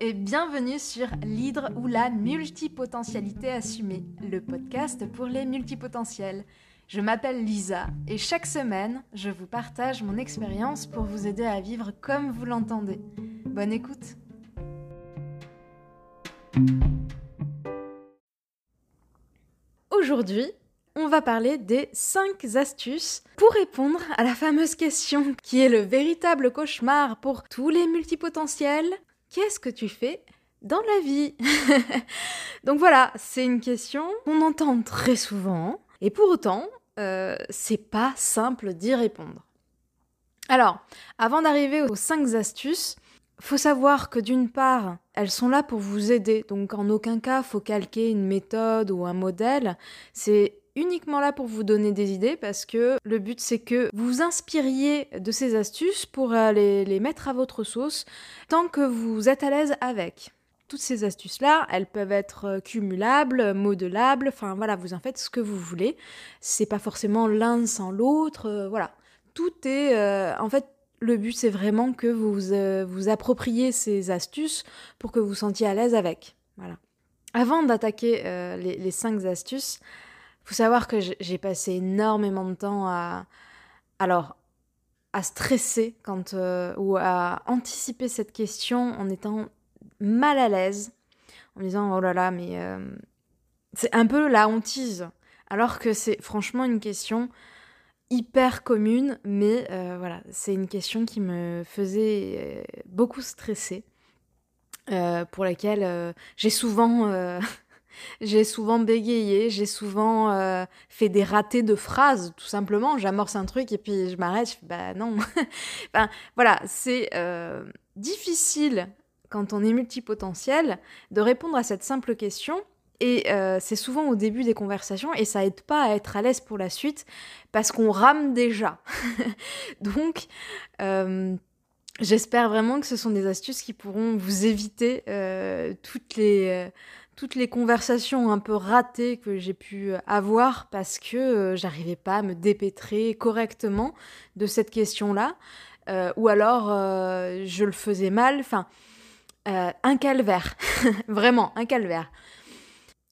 et bienvenue sur l'hydre ou la multipotentialité assumée, le podcast pour les multipotentiels. Je m'appelle Lisa et chaque semaine, je vous partage mon expérience pour vous aider à vivre comme vous l'entendez. Bonne écoute Aujourd'hui, on va parler des 5 astuces pour répondre à la fameuse question qui est le véritable cauchemar pour tous les multipotentiels. Qu'est-ce que tu fais dans la vie Donc voilà, c'est une question qu'on entend très souvent et pour autant, euh, c'est pas simple d'y répondre. Alors, avant d'arriver aux 5 astuces, faut savoir que d'une part, elles sont là pour vous aider, donc en aucun cas faut calquer une méthode ou un modèle. C'est uniquement là pour vous donner des idées parce que le but c'est que vous vous inspiriez de ces astuces pour euh, les, mettre à votre sauce tant que vous êtes à l'aise avec. Toutes ces astuces-là, elles peuvent être euh, cumulables, modelables, enfin voilà, vous en faites ce que vous voulez. C'est pas forcément l'un sans l'autre, euh, voilà. Tout est. en fait, le but c'est vraiment que vous vous appropriez ces astuces pour que vous sentiez à l'aise avec. Voilà. Avant d'attaquer les cinq astuces, faut savoir que j'ai passé énormément de temps à, alors, à stresser quand, euh, ou à anticiper cette question en étant mal à l'aise, en me disant oh là là, mais euh, c'est un peu la hantise, alors que c'est franchement une question hyper commune, mais euh, voilà, c'est une question qui me faisait beaucoup stresser, pour laquelle j'ai souvent j'ai souvent bégayé, j'ai souvent euh, fait des ratés de phrases, tout simplement. J'amorce un truc et puis je m'arrête, je fais bah non. enfin, voilà, c'est euh, difficile quand on est multipotentiel de répondre à cette simple question. Et euh, c'est souvent au début des conversations et ça aide pas à être à l'aise pour la suite parce qu'on rame déjà. Donc, j'espère vraiment que ce sont des astuces qui pourront vous éviter toutes les toutes les conversations un peu ratées que j'ai pu avoir parce que euh, j'arrivais pas à me dépêtrer correctement de cette question-là, euh, ou alors euh, je le faisais mal, enfin, un calvaire, vraiment un calvaire.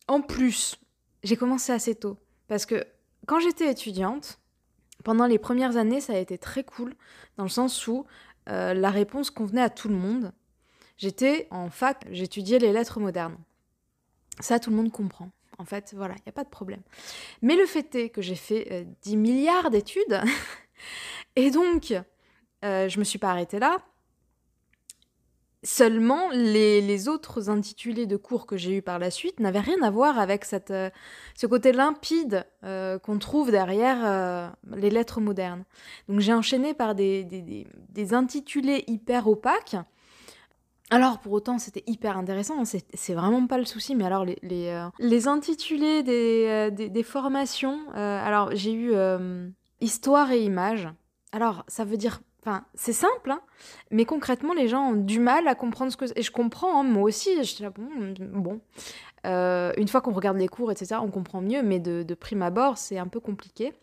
En plus, j'ai commencé assez tôt parce que quand j'étais étudiante, pendant les premières années, ça a été très cool dans le sens où la réponse convenait à tout le monde. J'étais en fac, j'étudiais les lettres modernes. Ça, tout le monde comprend. En fait, voilà, il n'y a pas de problème. Mais le fait est que j'ai fait 10 euh, milliards d'études, et donc, euh, je me suis pas arrêtée là. Seulement, les, autres intitulés de cours que j'ai eus par la suite n'avaient rien à voir avec euh, ce côté limpide qu'on trouve derrière les lettres modernes. Donc j'ai enchaîné par des intitulés hyper opaques, alors pour autant c'était hyper intéressant, c'est vraiment pas le souci, mais alors les, les, euh, intitulés des, euh, des, formations, euh, alors j'ai eu histoire et images, alors ça veut dire, enfin c'est simple, hein, mais concrètement les gens ont du mal à comprendre ce que... Et je comprends, hein, moi aussi, je là, bon, bon. une fois qu'on regarde les cours, etc., on comprend mieux, mais de prime abord c'est un peu compliqué.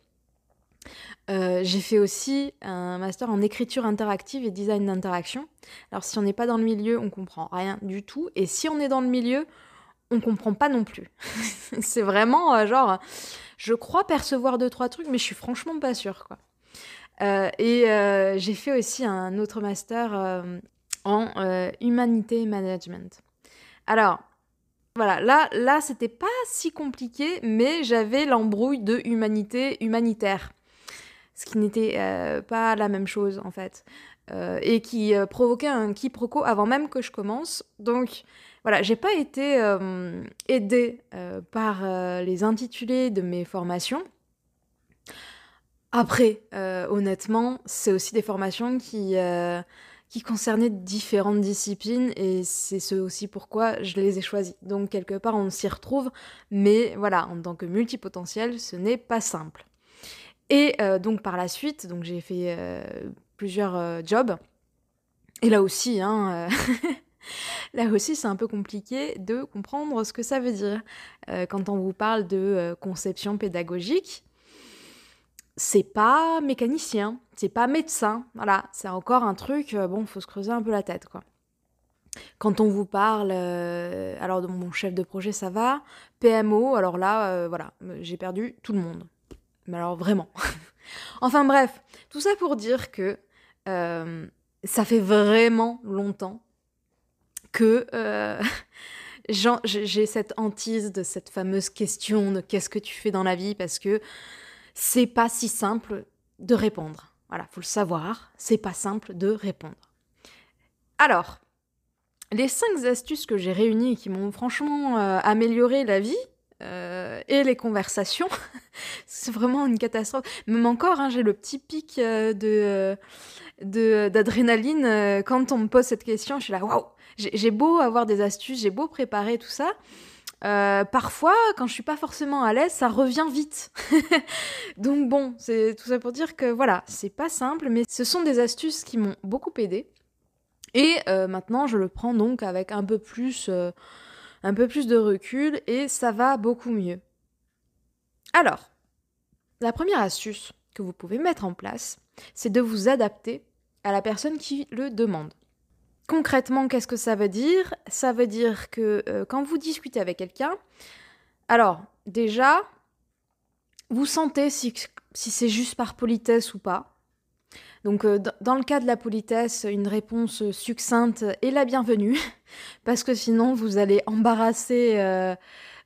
Euh, j'ai fait aussi un master en écriture interactive et design d'interaction. Alors si on n'est pas dans le milieu, on comprend rien du tout. Et si on est dans le milieu, on comprend pas non plus. c'est vraiment euh, genre, je crois percevoir deux trois trucs, mais je suis franchement pas sûre. Euh, et j'ai fait aussi un autre master en humanité management. Alors voilà, là, là, c'était pas si compliqué, mais j'avais l'embrouille de humanité humanitaire ce qui n'était euh, pas la même chose en fait, euh, et qui euh, provoquait un quiproquo avant même que je commence. Donc voilà, j'ai pas été aidée par les intitulés de mes formations. Après, honnêtement, c'est aussi des formations qui, qui concernaient différentes disciplines et c'est ce aussi pourquoi je les ai choisies. Donc quelque part, on s'y retrouve, mais voilà, en tant que multipotentiel, ce n'est pas simple. Et euh, donc par la suite, donc j'ai fait euh, plusieurs euh, jobs. Et là aussi, hein, là aussi, c'est un peu compliqué de comprendre ce que ça veut dire. quand on vous parle de conception pédagogique, c'est pas mécanicien, c'est pas médecin. Voilà, c'est encore un truc, bon, faut se creuser un peu la tête, quoi. Quand on vous parle, alors de mon chef de projet, ça va. PMO, alors là, voilà, j'ai perdu tout le monde. Mais alors vraiment. enfin bref, tout ça pour dire que euh, ça fait vraiment longtemps que j'ai cette hantise de cette fameuse question de qu'est-ce que tu fais dans la vie parce que c'est pas si simple de répondre. Voilà, faut le savoir, c'est pas simple de répondre. Alors, les cinq astuces que j'ai réunies et qui m'ont franchement euh, amélioré la vie euh, et les conversations, c'est vraiment une catastrophe. Même encore, hein, j'ai le petit pic euh, de d'adrénaline quand on me pose cette question. Je suis là, waouh J'ai beau avoir des astuces, j'ai beau préparer tout ça. parfois, quand je suis pas forcément à l'aise, ça revient vite. Donc bon, c'est tout ça pour dire que voilà, c'est pas simple, mais ce sont des astuces qui m'ont beaucoup aidé. Et euh, maintenant, je le prends donc avec un peu plus, euh, un peu plus de recul et ça va beaucoup mieux. Alors, la première astuce que vous pouvez mettre en place, c'est de vous adapter à la personne qui le demande. Concrètement, qu'est-ce que ça veut dire? Ça veut dire que euh, quand vous discutez avec quelqu'un, alors déjà, vous sentez si c'est juste par politesse ou pas. Donc euh, dans le cas de la politesse, une réponse succincte est la bienvenue, parce que sinon vous allez embarrasser euh,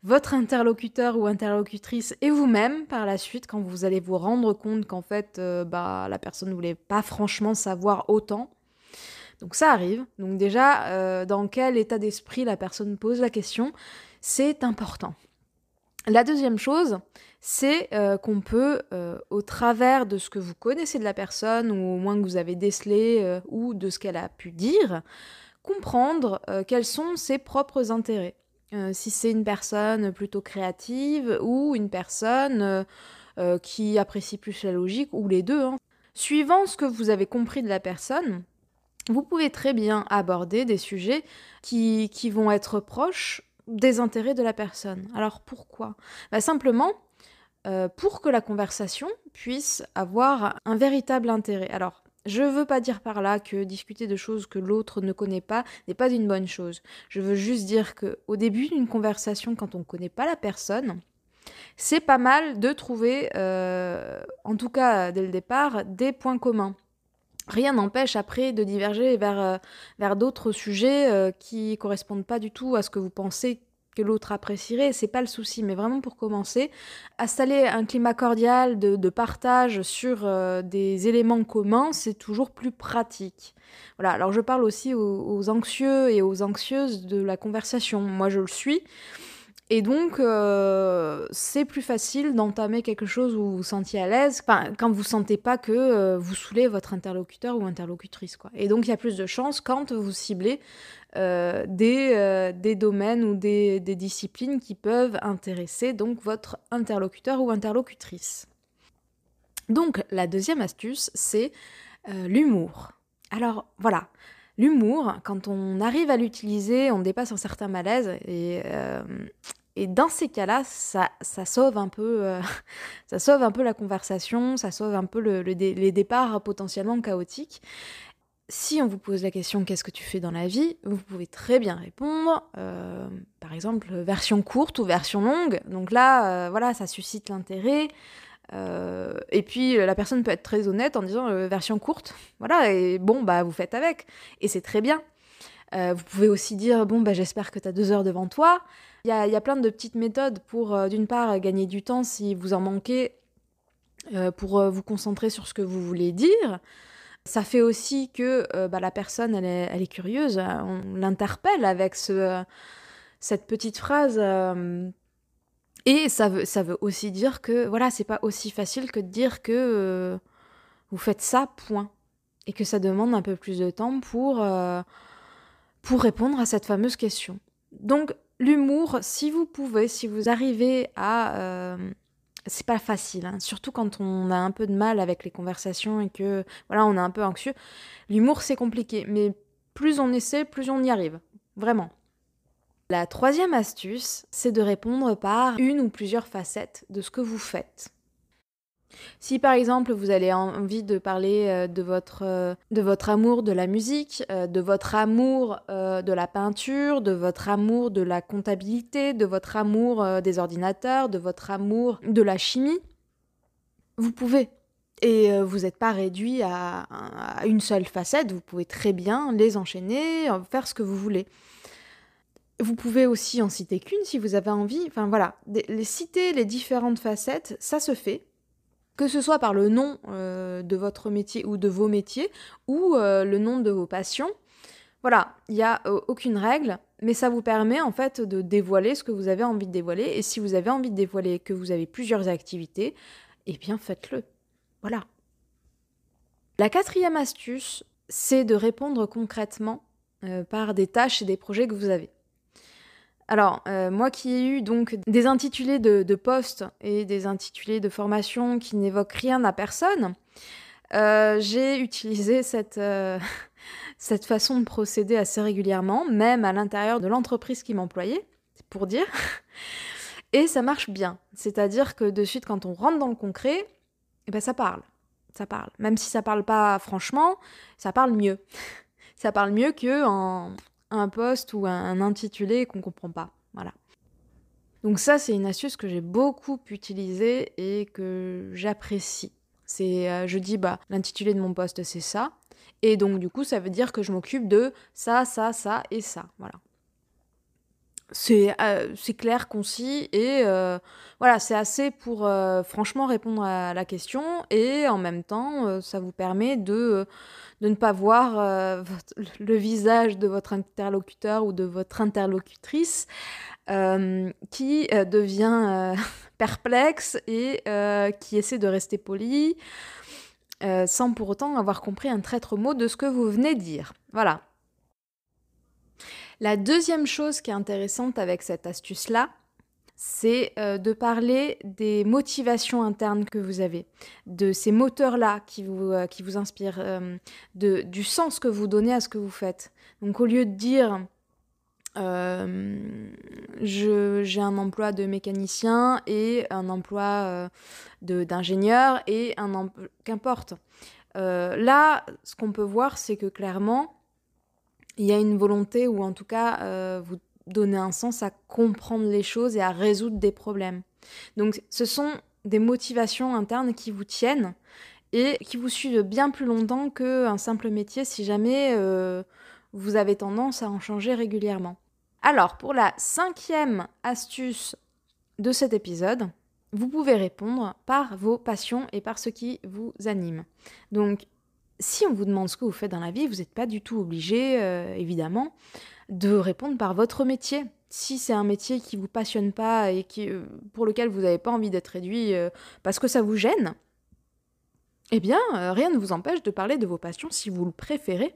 votre interlocuteur ou interlocutrice et vous-même par la suite quand vous allez vous rendre compte qu'en fait euh, bah, la personne ne voulait pas franchement savoir autant. Donc ça arrive. Donc déjà, dans quel état d'esprit la personne pose la question, c'est important. La deuxième chose, c'est euh, qu'on peut, euh, au travers de ce que vous connaissez de la personne, ou au moins que vous avez décelé, euh, ou de ce qu'elle a pu dire, comprendre quels sont ses propres intérêts. si c'est une personne plutôt créative, ou une personne qui apprécie plus la logique, ou les deux. Hein. Suivant ce que vous avez compris de la personne, vous pouvez très bien aborder des sujets qui, qui vont être proches des intérêts de la personne. Alors pourquoi? Bah, Simplement euh, pour que la conversation puisse avoir un véritable intérêt. Alors, je ne veux pas dire par là que discuter de choses que l'autre ne connaît pas n'est pas une bonne chose. Je veux juste dire que au début d'une conversation, quand on ne connaît pas la personne, c'est pas mal de trouver, euh, en tout cas dès le départ, des points communs rien n'empêche après de diverger vers, euh, vers d'autres sujets euh, qui correspondent pas du tout à ce que vous pensez que l'autre apprécierait, c'est pas le souci, mais vraiment pour commencer, installer un climat cordial de, partage sur euh, des éléments communs, c'est toujours plus pratique. Voilà, alors je parle aussi aux anxieux et aux anxieuses de la conversation. Moi je le suis. Et donc, euh, c'est plus facile d'entamer quelque chose où vous vous sentiez à l'aise, quand vous sentez pas que euh, vous saoulez votre interlocuteur ou interlocutrice. Quoi. Et donc, il y a plus de chances quand vous ciblez euh, des, des, domaines ou des, des, disciplines qui peuvent intéresser donc votre interlocuteur ou interlocutrice. Donc, la deuxième astuce, c'est l'humour. Alors, voilà. L'humour, quand on arrive à l'utiliser, on dépasse un certain malaise et, et dans ces cas-là, ça, sauve un peu, euh, ça sauve un peu la conversation, ça sauve un peu le, les départs potentiellement chaotiques. Si on vous pose la question qu'est-ce que tu fais dans la vie, vous pouvez très bien répondre, euh, par exemple version courte ou version longue. Donc là, euh, voilà, ça suscite l'intérêt. Et puis la personne peut être très honnête en disant version courte, voilà, et bon, bah vous faites avec. Et c'est très bien. vous pouvez aussi dire bon, bah j'espère que tu as deux heures devant toi. Il y a, plein de petites méthodes pour, euh, d'une part, gagner du temps si vous en manquez, euh, pour euh, vous concentrer sur ce que vous voulez dire. Ça fait aussi que bah, la personne, elle est, curieuse, on l'interpelle avec ce, cette petite phrase. Et ça veut, ça veut aussi dire que, voilà, c'est pas aussi facile que de dire que vous faites ça, point. Et que ça demande un peu plus de temps pour, pour répondre à cette fameuse question. Donc, l'humour, si vous pouvez, si vous arrivez à... Euh, c'est pas facile, hein. surtout quand on a un peu de mal avec les conversations et que voilà, on est un peu anxieux. L'humour, c'est compliqué, mais plus on essaie, plus on y arrive. Vraiment. La troisième astuce, c'est de répondre par une ou plusieurs facettes de ce que vous faites. Si par exemple vous avez envie de parler euh, de votre, euh, de votre amour de la musique, euh, de votre amour de la peinture, de votre amour de la comptabilité, de votre amour des ordinateurs, de votre amour de la chimie, vous pouvez. Et vous n'êtes pas réduit à, une seule facette, vous pouvez très bien les enchaîner, faire ce que vous voulez. Vous pouvez aussi en citer qu'une si vous avez envie. Enfin voilà, citer les différentes facettes, ça se fait que ce soit par le nom euh, de votre métier ou de vos métiers, ou euh, le nom de vos passions. Voilà, il n'y a euh, aucune règle, mais ça vous permet en fait de dévoiler ce que vous avez envie de dévoiler. Et si vous avez envie de dévoiler que vous avez plusieurs activités, eh bien faites-le. Voilà. La quatrième astuce, c'est de répondre concrètement par des tâches et des projets que vous avez. Alors, euh, moi qui ai eu donc des intitulés de, postes et des intitulés de formation qui n'évoquent rien à personne, euh, j'ai utilisé cette, euh, cette façon de procéder assez régulièrement, même à l'intérieur de l'entreprise qui m'employait, pour dire. Et ça marche bien. C'est-à-dire que de suite, quand on rentre dans le concret, eh ben ça parle. Ça parle. Même si ça parle pas franchement, ça parle mieux. ça parle mieux que un poste ou un, intitulé qu'on comprend pas. Voilà. Donc ça, c'est une astuce que j'ai beaucoup utilisée et que j'apprécie. C'est, euh, je dis, bah, l'intitulé de mon poste, c'est ça. Et donc, du coup, ça veut dire que je m'occupe de ça, ça, ça et ça. Voilà. C'est, euh, clair, concis et euh, voilà, c'est assez pour franchement répondre à la question et en même temps, ça vous permet de ne pas voir euh, le visage de votre interlocuteur ou de votre interlocutrice euh, qui euh, devient perplexe et qui essaie de rester poli sans pour autant avoir compris un traître mot de ce que vous venez de dire. Voilà. La deuxième chose qui est intéressante avec cette astuce-là, c'est euh, de parler des motivations internes que vous avez, de ces moteurs-là qui vous, euh, qui vous inspirent, euh, de, du sens que vous donnez à ce que vous faites. Donc au lieu de dire j'ai un emploi de mécanicien et un emploi d'ingénieur et un qu'importe. là, ce qu'on peut voir, c'est que clairement, il y a une volonté, ou en tout cas, vous donner un sens à comprendre les choses et à résoudre des problèmes. Donc ce sont des motivations internes qui vous tiennent et qui vous suivent bien plus longtemps qu'un simple métier si jamais euh, vous avez tendance à en changer régulièrement. Alors pour la cinquième astuce de cet épisode, vous pouvez répondre par vos passions et par ce qui vous anime. Donc si on vous demande ce que vous faites dans la vie, vous n'êtes pas du tout obligé, euh, évidemment, de répondre par votre métier. Si c'est un métier qui vous passionne pas et qui, euh, pour lequel vous n'avez pas envie d'être réduit euh, parce que ça vous gêne, eh bien, rien ne vous empêche de parler de vos passions si vous le préférez,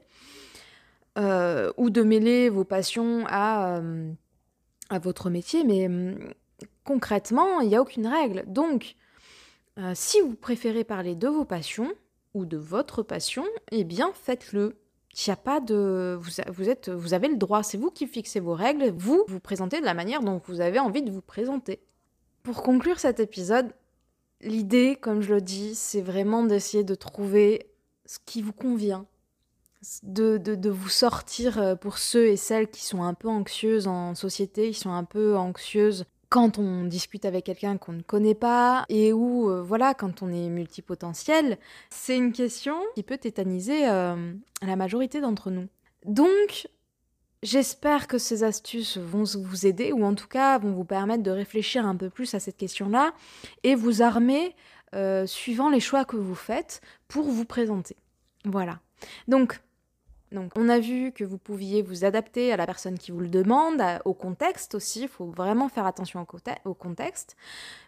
ou de mêler vos passions à, à votre métier, mais hum, concrètement, il n'y a aucune règle. Donc, si vous préférez parler de vos passions ou de votre passion, eh bien, faites-le. Il a pas de. Vous, êtes, vous avez le droit, c'est vous qui fixez vos règles, vous vous présentez de la manière dont vous avez envie de vous présenter. Pour conclure cet épisode, l'idée, comme je le dis, c'est vraiment d'essayer de trouver ce qui vous convient, de, de, de, vous sortir euh, pour ceux et celles qui sont un peu anxieuses en société, qui sont un peu anxieuses quand on discute avec quelqu'un qu'on ne connaît pas et où, euh, voilà, quand on est multipotentiel, c'est une question qui peut tétaniser euh, la majorité d'entre nous. Donc, j'espère que ces astuces vont vous aider ou en tout cas vont vous permettre de réfléchir un peu plus à cette question-là et vous armer euh, suivant les choix que vous faites pour vous présenter. Voilà. Donc, donc, on a vu que vous pouviez vous adapter à la personne qui vous le demande, au contexte aussi, il faut vraiment faire attention au, contexte.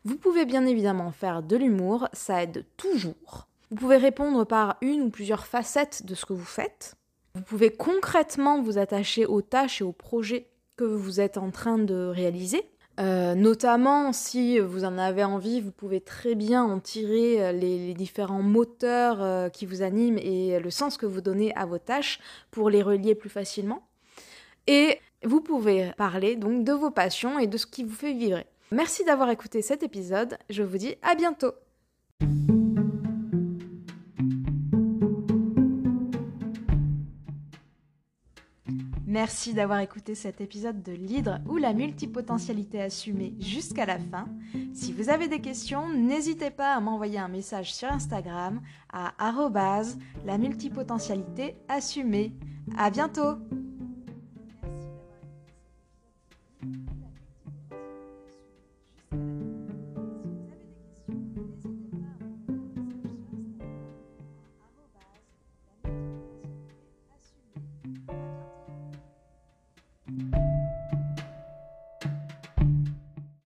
Vous pouvez bien évidemment faire de l'humour, ça aide toujours. Vous pouvez répondre par une ou plusieurs facettes de ce que vous faites. Vous pouvez concrètement vous attacher aux tâches et aux projets que vous êtes en train de réaliser. Euh, notamment, si vous en avez envie, vous pouvez très bien en tirer euh, les, différents moteurs euh, qui vous animent et le sens que vous donnez à vos tâches pour les relier plus facilement. Et vous pouvez parler donc de vos passions et de ce qui vous fait vibrer. Merci d'avoir écouté cet épisode. Je vous dis à bientôt. Merci d'avoir écouté cet épisode de l'hydre ou la multipotentialité assumée jusqu'à la fin. Si vous avez des questions, n'hésitez pas à m'envoyer un message sur Instagram à la multipotentialité assumée. À bientôt!